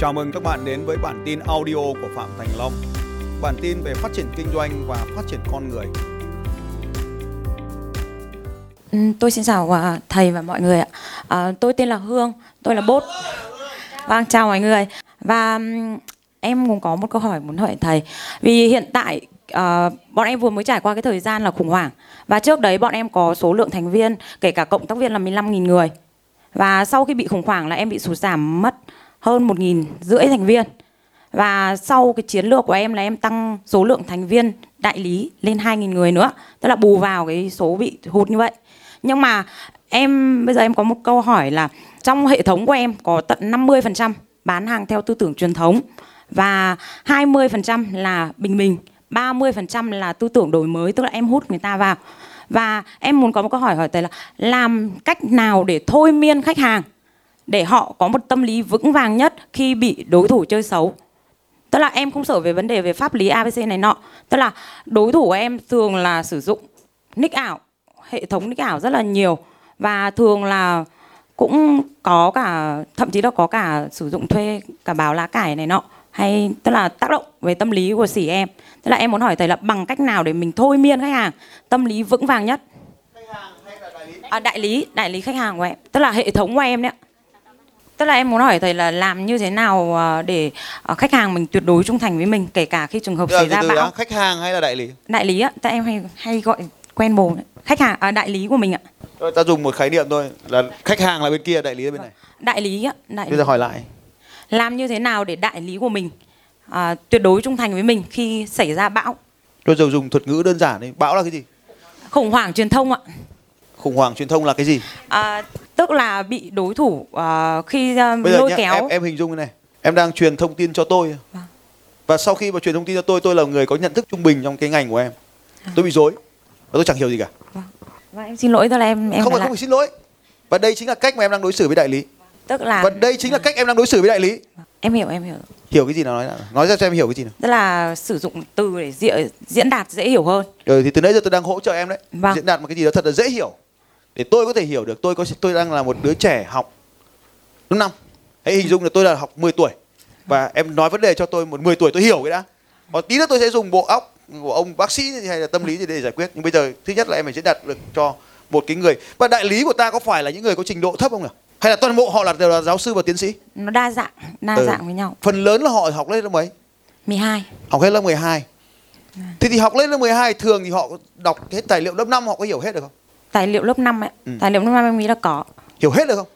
Chào mừng các bạn đến với bản tin audio của Phạm Thành Long. Bản tin về phát triển kinh doanh và phát triển con người. Ừ, tôi xin chào à, thầy và mọi người ạ. À, tôi tên là Hương, tôi là bốt. Vâng, chào mọi người. Và em cũng có một câu hỏi muốn hỏi thầy. Vì hiện tại à, bọn em vừa mới trải qua cái thời gian là khủng hoảng. Và trước đấy bọn em có số lượng thành viên, kể cả cộng tác viên là 15.000 người. Và sau khi bị khủng hoảng là em bị sụt giảm mất hơn 1.000 rưỡi thành viên. Và sau cái chiến lược của em là em tăng số lượng thành viên đại lý lên 2.000 người nữa. Tức là bù vào cái số bị hụt như vậy. Nhưng mà em bây giờ em có một câu hỏi là trong hệ thống của em có tận 50% bán hàng theo tư tưởng truyền thống và 20% là bình bình, 30% là tư tưởng đổi mới tức là em hút người ta vào. Và em muốn có một câu hỏi hỏi thầy là làm cách nào để thôi miên khách hàng để họ có một tâm lý vững vàng nhất khi bị đối thủ chơi xấu. Tức là em không sợ về vấn đề về pháp lý ABC này nọ. Tức là đối thủ của em thường là sử dụng nick ảo, hệ thống nick ảo rất là nhiều và thường là cũng có cả thậm chí là có cả sử dụng thuê cả báo lá cải này nọ hay tức là tác động về tâm lý của sỉ em. Tức là em muốn hỏi thầy là bằng cách nào để mình thôi miên khách hàng tâm lý vững vàng nhất? À, đại lý, đại lý khách hàng của em, tức là hệ thống của em đấy. Tức là em muốn hỏi thầy là làm như thế nào à, để à, khách hàng mình tuyệt đối trung thành với mình kể cả khi trường hợp xảy ra bão. đã, khách hàng hay là đại lý? Đại lý á, tại em hay hay gọi quen bồ. Khách hàng à, đại lý của mình ạ. Thôi, ta dùng một khái niệm thôi là khách hàng là bên kia, đại lý là bên này. Đại lý á, đại lý. Bây giờ hỏi lại. Làm như thế nào để đại lý của mình à, tuyệt đối trung thành với mình khi xảy ra bão, Tôi giờ dùng thuật ngữ đơn giản đi. Bão là cái gì? khủng hoảng truyền thông ạ. Khủng hoảng truyền thông là cái gì? À, tức là bị đối thủ à, khi à, Bây giờ lôi nhá, kéo em, em hình dung cái này. Em đang truyền thông tin cho tôi. Vâng. Và sau khi mà truyền thông tin cho tôi, tôi là người có nhận thức trung bình trong cái ngành của em. Tôi bị dối. Và tôi chẳng hiểu gì cả. Và em xin lỗi tức là em em không phải không phải xin lỗi. Và đây chính là cách mà em đang đối xử với đại lý. tức là Và đây chính là cách em đang đối xử với đại lý. em hiểu em hiểu. Hiểu cái gì nào nói nào. Nói ra cho em hiểu cái gì nào. Tức là sử dụng từ để diễn diễn đạt dễ hiểu hơn. Ừ, thì từ nãy giờ tôi đang hỗ trợ em đấy. Vâng. Diễn đạt một cái gì đó thật là dễ hiểu. Để tôi có thể hiểu được tôi có tôi đang là một đứa trẻ học lớp năm. Hãy hình dung là tôi là học 10 tuổi. Và em nói vấn đề cho tôi một 10 tuổi tôi hiểu cái đã. Còn tí nữa tôi sẽ dùng bộ óc của ông bác sĩ hay là tâm lý gì để giải quyết. Nhưng bây giờ thứ nhất là em phải diễn đạt được cho một cái người. Và đại lý của ta có phải là những người có trình độ thấp không nhỉ? Hay là toàn bộ họ là đều là giáo sư và tiến sĩ? Nó đa dạng, đa Ừ. dạng với nhau. Phần lớn là họ học lên lớp mấy? 12. Học hết lớp 12. Thế thì học lên lớp 12 thường thì họ đọc hết tài liệu lớp 5 họ có hiểu hết được không? Tài liệu lớp 5 ấy. Ừ. Tài liệu lớp 5 em nghĩ là có. Hiểu hết được không?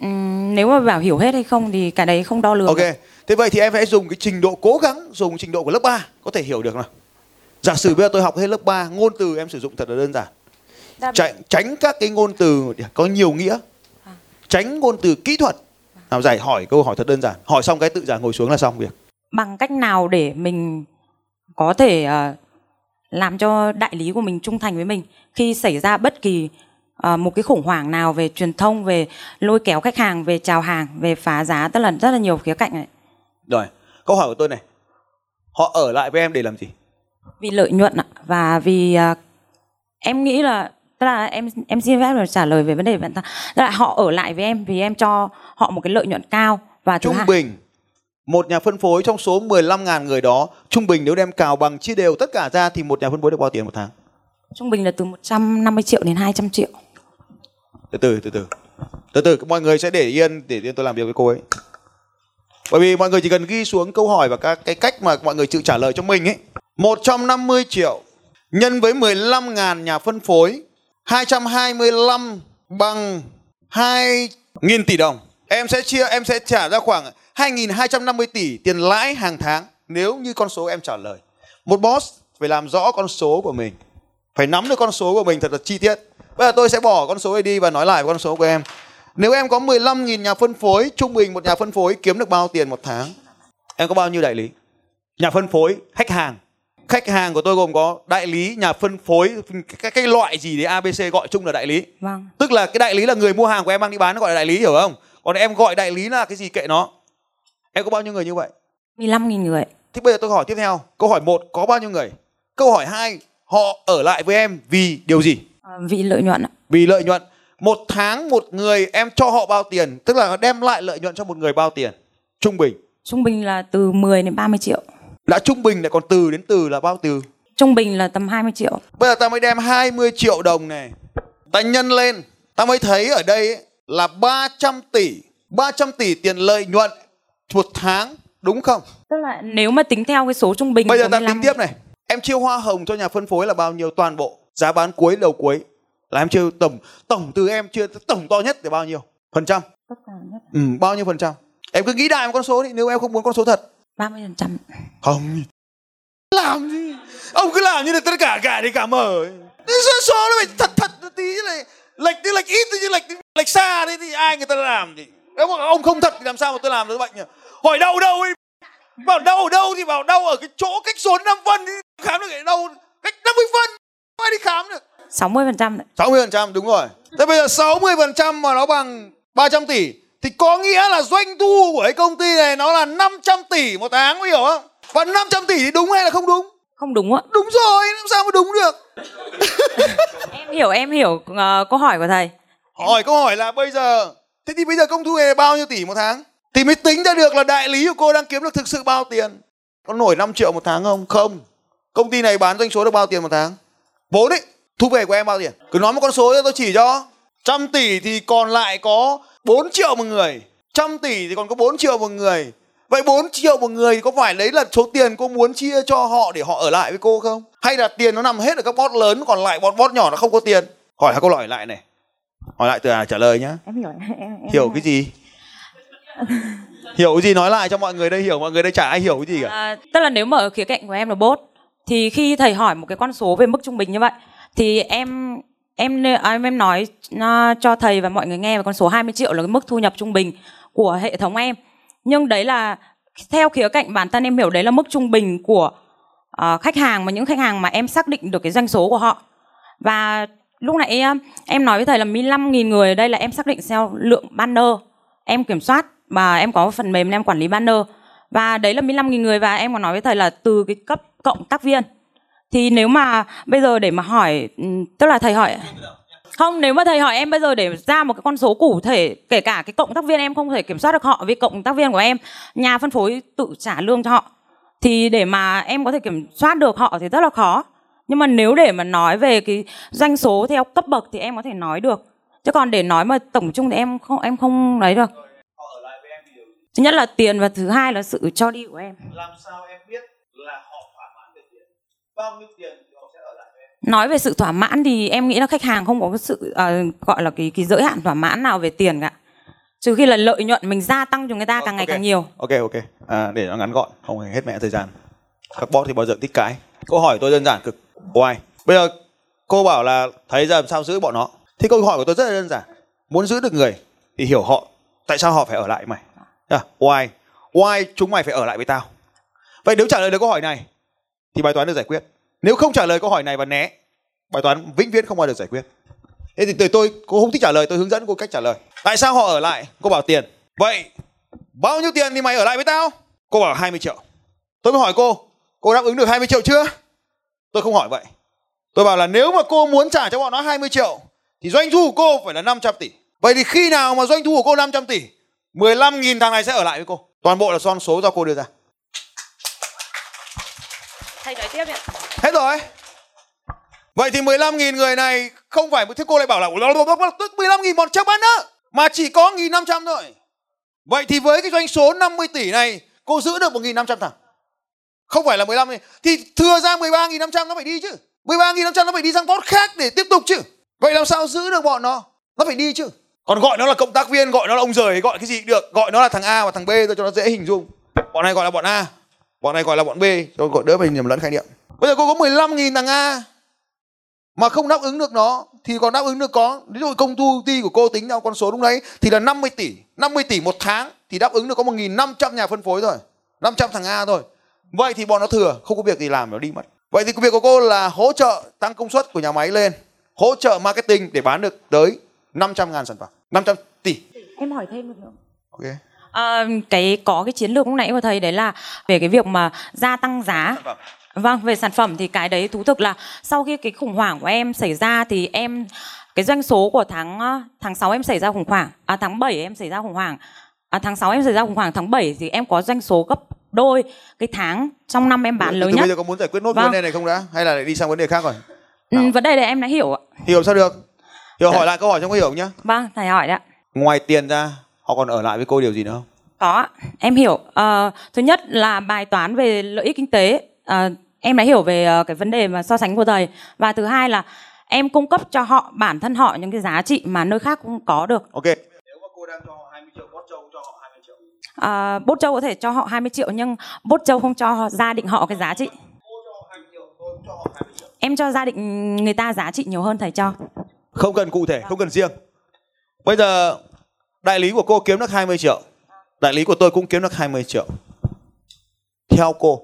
Ừm, nếu mà bảo hiểu hết hay không thì cái đấy không đo lường. Ok. được. Thế vậy thì em phải dùng cái trình độ cố gắng dùng trình độ của lớp 3 có thể hiểu được nào. Giả sử bây giờ tôi học hết lớp 3, ngôn từ em sử dụng thật là đơn giản. Tránh, tránh các cái ngôn từ có nhiều nghĩa. Tránh ngôn từ kỹ thuật. Nào giải hỏi câu hỏi thật đơn giản. Hỏi xong cái tự giả ngồi xuống là xong việc. Bằng cách nào để mình có thể ờ, làm cho đại lý của mình trung thành với mình khi xảy ra bất kỳ ờ, một cái khủng hoảng nào về truyền thông, về lôi kéo khách hàng, về chào hàng, về phá giá, tức là rất là nhiều khía cạnh này. Rồi, câu hỏi của tôi này. Họ ở lại với em để làm gì? Vì lợi nhuận ạ và vì ờ, em nghĩ là tức là em em xin phép là trả lời về vấn đề vận tải. Tức là họ ở lại với em vì em cho họ một cái lợi nhuận cao và Trung bình một nhà phân phối trong số 15.000 người đó trung bình nếu đem cào bằng chia đều tất cả ra thì một nhà phân phối được bao tiền một tháng? trung bình là từ 150 triệu đến 200 triệu. từ từ từ từ từ từ mọi người sẽ để yên để yên tôi làm việc với cô ấy bởi vì mọi người chỉ cần ghi xuống câu hỏi và các cái cách mà mọi người tự trả lời cho mình ấy 150 triệu nhân với 15.000 nhà phân phối 225 bằng 2.000 tỷ đồng em sẽ chia em sẽ trả ra khoảng 2.250 tỷ tiền lãi hàng tháng nếu như con số em trả lời một boss phải làm rõ con số của mình phải nắm được con số của mình thật là chi tiết. Bây giờ tôi sẽ bỏ con số này đi và nói lại con số của em. Nếu em có 15.000 nhà phân phối, trung bình một nhà phân phối kiếm được bao tiền một tháng? Em có bao nhiêu đại lý? Nhà phân phối, khách hàng. Khách hàng của tôi gồm có đại lý, nhà phân phối, cái, cái loại gì để ABC gọi chung là đại lý. Vâng. Tức là cái đại lý là người mua hàng của em mang đi bán nó gọi là đại lý hiểu không? Còn em gọi đại lý là cái gì kệ nó. Em có bao nhiêu người như vậy? 15.000 người. Thế bây giờ tôi hỏi tiếp theo. Câu hỏi 1 có bao nhiêu người? Câu hỏi 2 họ ở lại với em vì điều gì? À, vì lợi nhuận ạ. Vì lợi nhuận. Một tháng một người em cho họ bao tiền, tức là đem lại lợi nhuận cho một người bao tiền. Trung bình. Trung bình là từ 10 đến 30 triệu. Đã trung bình lại còn từ đến từ là bao từ? Trung bình là tầm 20 triệu. Bây giờ ta mới đem 20 triệu đồng này, ta nhân lên, ta mới thấy ở đây ấy, là 300 tỷ, 300 tỷ tiền lợi nhuận một tháng, đúng không? Tức là nếu mà tính theo cái số trung bình Bây giờ ta 15 tính tiếp này, em chia hoa hồng cho nhà phân phối là bao nhiêu toàn bộ, giá bán cuối đầu cuối là em chia tổng tổng từ em chia tổng to nhất là bao nhiêu? Phần trăm? tất cả nhất Ừ, bao nhiêu phần trăm? Em cứ nghĩ đại một con số đi, nếu em không muốn con số thật. 30%. Không. Làm gì? Ông cứ làm như là tất cả cả thì cả mở. Số, số nó phải thật thật tí này. Lệch thì lệch ít chứ lệch lệch xa đấy thì ai người ta làm thì. Nếu mà ông không thật thì làm sao mà tôi làm được bệnh nhỉ? Hỏi đau đâu ấy. Bảo đau ở đâu thì bảo đau ở cái chỗ cách số 5 phân đi. Khám được ở đâu? Cách 50 phân. Ai đi khám được? 60% đấy. 60% đúng rồi. Thế bây giờ 60% mà nó bằng 300 tỷ thì có nghĩa là doanh thu của cái công ty này nó là 500 tỷ một tháng, có hiểu không? Và 500 tỷ thì đúng hay là không đúng? Không đúng ạ. Đúng rồi, làm sao mà đúng được? Em hiểu em hiểu ờ, câu hỏi của thầy. Hỏi câu hỏi là bây giờ Thế thì bây giờ công thu về bao nhiêu tỷ một tháng? Thì mới tính ra được là đại lý của cô đang kiếm được thực sự bao tiền Có nổi 5 triệu một tháng không? Không Công ty này bán doanh số được bao tiền một tháng? Vốn ấy, thu về của em bao tiền? Cứ nói một con số cho tôi chỉ cho Trăm tỷ thì còn lại có 4 triệu một người Trăm tỷ thì còn có 4 triệu một người Vậy 4 triệu một người thì có phải đấy là số tiền cô muốn chia cho họ để họ ở lại với cô không? Hay là tiền nó nằm hết ở các bot lớn còn lại bọn bot nhỏ nó không có tiền? Hỏi hai câu hỏi lại này Hỏi lại từ à trả lời nhá Em hiểu em, em, em Hiểu cái gì? hiểu cái gì nói lại cho mọi người đây hiểu Mọi người đây chả ai hiểu cái gì cả À, tức là nếu mà ở khía cạnh của em là bốt thì khi thầy hỏi một cái con số về mức trung bình như vậy thì em em à, em em nói à, cho thầy và mọi người nghe về con số 20 triệu là cái mức thu nhập trung bình của hệ thống em. Nhưng đấy là theo khía cạnh bản thân em hiểu đấy là mức trung bình của à, khách hàng mà những khách hàng mà em xác định được cái doanh số của họ. Và lúc nãy em, em nói với thầy là 15.000 người ở đây là em xác định theo lượng banner. Em kiểm soát và em có phần mềm em quản lý banner. Và đấy là 15.000 người và em còn nói với thầy là từ cái cấp cộng tác viên. Thì nếu mà bây giờ để mà hỏi ừ, tức là thầy hỏi không nếu mà thầy hỏi em bây giờ để ra một cái con số cụ thể kể cả cái cộng tác viên em không thể kiểm soát được họ vì cộng tác viên của em nhà phân phối tự trả lương cho họ. Thì để mà em có thể kiểm soát được họ thì rất là khó nhưng mà nếu để mà nói về cái doanh số theo cấp bậc thì em có thể nói được. Chứ còn để nói mà tổng chung thì em không em không lấy được. Thứ nhất là tiền và thứ hai là sự cho đi của em. Làm sao em biết là họ thỏa mãn về tiền? Bao nhiêu tiền thì họ sẽ ở lại với em? Nói về sự thỏa mãn thì em nghĩ là khách hàng không có cái sự ờ, gọi là cái cái giới hạn thỏa mãn nào về tiền cả. Trừ khi là lợi nhuận mình gia tăng cho người ta càng ngày càng nhiều. Ok ok. À, Để nó ngắn gọn Không hết mẹ thời gian. Các bot thì bao giờ thích cái Câu hỏi tôi đơn giản cực. Why Bây giờ cô bảo là thấy ra làm sao giữ bọn nó. Thì câu hỏi của tôi rất là đơn giản. Muốn giữ được người Thì hiểu họ Tại sao họ phải ở lại mày? À, Why? Why chúng mày phải ở lại với tao? Vậy nếu trả lời được câu hỏi này Thì bài toán được giải quyết. Nếu không trả lời câu hỏi này và né Bài toán vĩnh viễn không bao giờ giải quyết. Thế thì tôi, tôi cô không thích trả lời tôi hướng dẫn cô cách trả lời. Tại sao họ ở lại? Cô bảo tiền. Vậy bao nhiêu tiền thì mày ở lại với tao? Cô bảo 20 triệu. Tôi mới hỏi cô Cô đáp ứng được 20 triệu chưa? Tôi không hỏi vậy. Tôi bảo là nếu mà cô muốn trả cho bọn nó 20 triệu Thì doanh thu của cô phải là 500 tỷ. Vậy thì khi nào mà doanh thu của cô 500 tỷ 15.000 thằng này sẽ ở lại với cô. Toàn bộ là con số do cô đưa ra. Thầy nói tiếp ạ. Hết rồi. Vậy thì 15.000 người này không phải thế cô lại bảo là 15.000 bọn chấp bán nữa mà chỉ có 1.500 thôi. Vậy thì với cái doanh số 50 tỷ này cô giữ được 1.500 thằng. Không phải là 15 này. Thì thừa ra 13.500 nó phải đi chứ. 13.500 nó phải đi sang post khác để tiếp tục chứ. Vậy làm sao giữ được bọn nó? Nó phải đi chứ. Còn gọi nó là cộng tác viên, gọi nó là ông rời, gọi cái gì được. Gọi nó là thằng A và thằng B rồi cho nó dễ hình dung. Bọn này gọi là bọn A, bọn này gọi là bọn B cho gọi đỡ mình nhầm lẫn khái niệm. Bây giờ cô có 15.000 thằng A mà không đáp ứng được nó thì còn đáp ứng được có ví dụ công thu ty của cô tính theo con số lúc đấy thì là 50 tỷ 50 tỷ một tháng thì đáp ứng được có 1.500 nhà phân phối rồi 500 thằng A thôi vậy thì bọn nó thừa không có việc gì làm nó đi mất. Vậy thì việc của cô là hỗ trợ tăng công suất của nhà máy lên hỗ trợ marketing để bán được tới 500 ngàn sản phẩm. 500 tỷ. Em hỏi thêm được không? Ok. À, cái có cái chiến lược lúc nãy của thầy đấy là về cái việc mà gia tăng giá. Vâng về sản phẩm thì cái đấy thú thực là sau khi cái khủng hoảng của em xảy ra thì em cái doanh số của tháng ờ, tháng 6 em xảy ra khủng hoảng. À tháng 7 em xảy ra khủng hoảng. À, tháng 6 em xảy ra khủng hoảng tháng 7 thì em có doanh số gấp đôi cái tháng trong năm em bán lớn từ nhất bây giờ có muốn giải quyết nốt Vâng. vấn đề này không đã hay là lại đi sang vấn đề khác rồi ừ, vấn đề này em đã hiểu ạ hiểu sao được hiểu Dạ. hỏi lại câu hỏi trong có hiểu không nhá vâng thầy hỏi đấy ngoài tiền ra họ còn ở lại với cô điều gì nữa không Có, ạ. em hiểu. Ờ, thứ nhất là bài toán về lợi ích kinh tế. Ờ, em đã hiểu về ờ, cái vấn đề mà so sánh của thầy. Và thứ hai là em cung cấp cho họ bản thân họ những cái giá trị mà nơi khác cũng có được. ok nếu mà cô đang cho họ 20 triệu bót châu cho họ 20 triệu À, bốt châu có thể cho họ 20 triệu nhưng bốt châu không cho họ, gia đình họ cái giá trị. Em cho gia đình người ta giá trị nhiều hơn thầy cho. không cần cụ thể không cần riêng bây giờ đại lý của cô kiếm được 20 triệu đại lý của tôi cũng kiếm được 20 triệu theo cô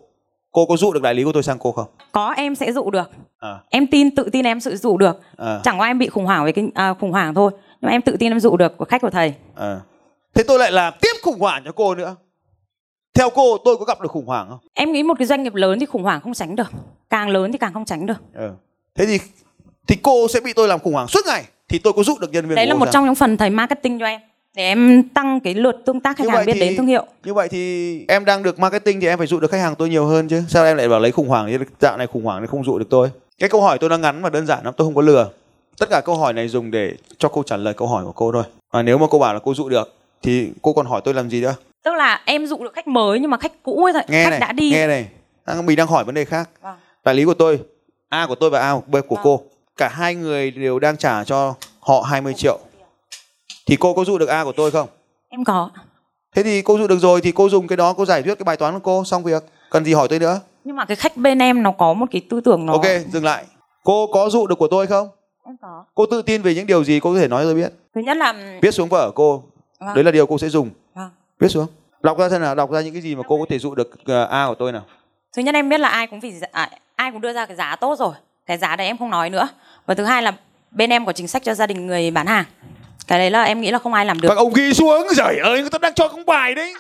cô có dụ được đại lý của tôi sang cô không Có em sẽ dụ được. à, Em tin tự tin em sự dụ được. à, Chẳng qua em bị khủng hoảng về cái à, khủng hoảng thôi. Nhưng mà em tự tin em dụ được của khách của thầy. à. Thế tôi lại làm tiếp khủng hoảng cho cô nữa theo cô tôi có gặp được khủng hoảng không Em nghĩ một cái doanh nghiệp lớn thì khủng hoảng không tránh được. Càng lớn thì càng không tránh được. ừ. thế thì thì cô sẽ bị tôi làm khủng hoảng suốt ngày thì tôi có dụ được nhân viên Đấy là một sao? trong những phần thầy marketing cho em. Để em tăng cái lượt tương tác khách Như hàng biết thì- đến thương hiệu. như vậy thì em đang được marketing thì em phải dụ được khách hàng tôi nhiều hơn chứ sao em lại bảo lấy khủng hoảng thì dạo này khủng hoảng thì không dụ được tôi cái câu hỏi tôi đang ngắn và đơn giản lắm tôi không có lừa tất cả câu hỏi này dùng để cho cô trả lời câu hỏi của cô thôi và nếu mà cô bảo là cô dụ được thì cô còn hỏi tôi làm gì nữa Tức là em dụ được khách mới nhưng mà khách cũ ấy thầy, nghe khách này đã đi. nghe này đang, mình đang hỏi vấn đề khác Vâng. đại lý của tôi A của tôi và A của B của Vâng. cô cả hai người đều đang trả cho họ 20 triệu thì cô có dụ được A của tôi không Em có. thế thì cô dụ được rồi thì cô dùng cái đó cô giải quyết cái bài toán của cô xong việc cần gì hỏi tôi nữa Nhưng mà cái khách bên em nó có một cái tư tưởng nó. ok dừng lại cô có dụ được của tôi không Em có. cô tự tin về những điều gì cô có thể nói cho tôi biết Thứ nhất là viết xuống vở cô Vâng. đấy là điều cô sẽ dùng Vâng. viết xuống đọc ra xem nào đọc ra những cái gì mà cô có thể dụ được ờ, A của tôi nào Thứ nhất em biết là ai cũng vì à, ai cũng đưa ra cái giá tốt rồi. Cái giá đấy em không nói nữa. Và thứ hai là bên em có chính sách cho gia đình người bán hàng. Cái đấy là em nghĩ là không ai làm được. các ông ghi xuống trời ơi người ta đang cho công bài đấy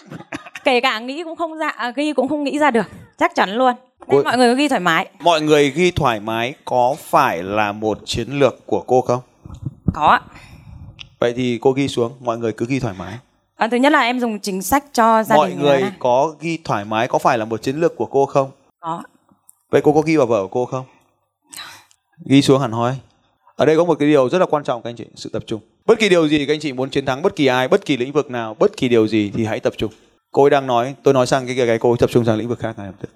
Kể cả nghĩ cũng không ra à, ghi cũng không nghĩ ra được. Chắc chắn luôn. Nên Cô- mọi người ghi thoải mái. mọi người ghi thoải mái có phải là một chiến lược của cô không Có. Vậy thì cô ghi xuống mọi người cứ ghi thoải mái. À, thứ nhất là em dùng chính sách cho gia mọi đình người này. có ghi thoải mái có phải là một chiến lược của cô không? Có. vậy cô có ghi vào vở của cô không? Ghi xuống hẳn hoi. Ở đây có một cái điều rất là quan trọng các anh chị sự tập trung. Bất kỳ điều gì các anh chị muốn chiến thắng bất kỳ ai bất kỳ lĩnh vực nào bất kỳ điều gì thì hãy tập trung. Cô ấy đang nói tôi nói sang cái cái, cái cô ấy tập trung sang lĩnh vực khác tức.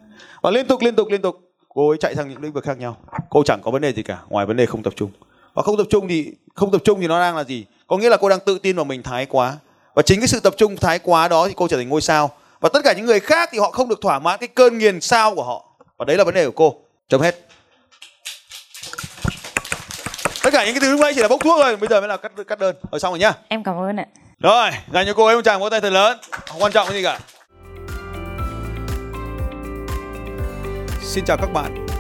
Và liên tục liên tục liên tục cô ấy chạy sang những lĩnh vực khác nhau. Cô chẳng có vấn đề gì cả ngoài vấn đề không tập trung và không tập trung thì không tập trung thì nó đang là gì? Có nghĩa là cô đang tự tin vào mình thái quá. Và chính cái sự tập trung thái quá đó thì cô trở thành ngôi sao. Và tất cả những người khác thì họ không được thỏa mãn cái cơn nghiền sao của họ. Và đấy là vấn đề của cô. Chấm hết. Tất cả những cái thứ lúc nãy chỉ là bốc thuốc thôi bây giờ mới là cắt cắt đơn. Rồi xong rồi nhá. Em cảm ơn ạ. rồi dành cho cô ấy một tràng vỗ tay thật lớn. Không quan trọng cái gì cả. Xin chào các bạn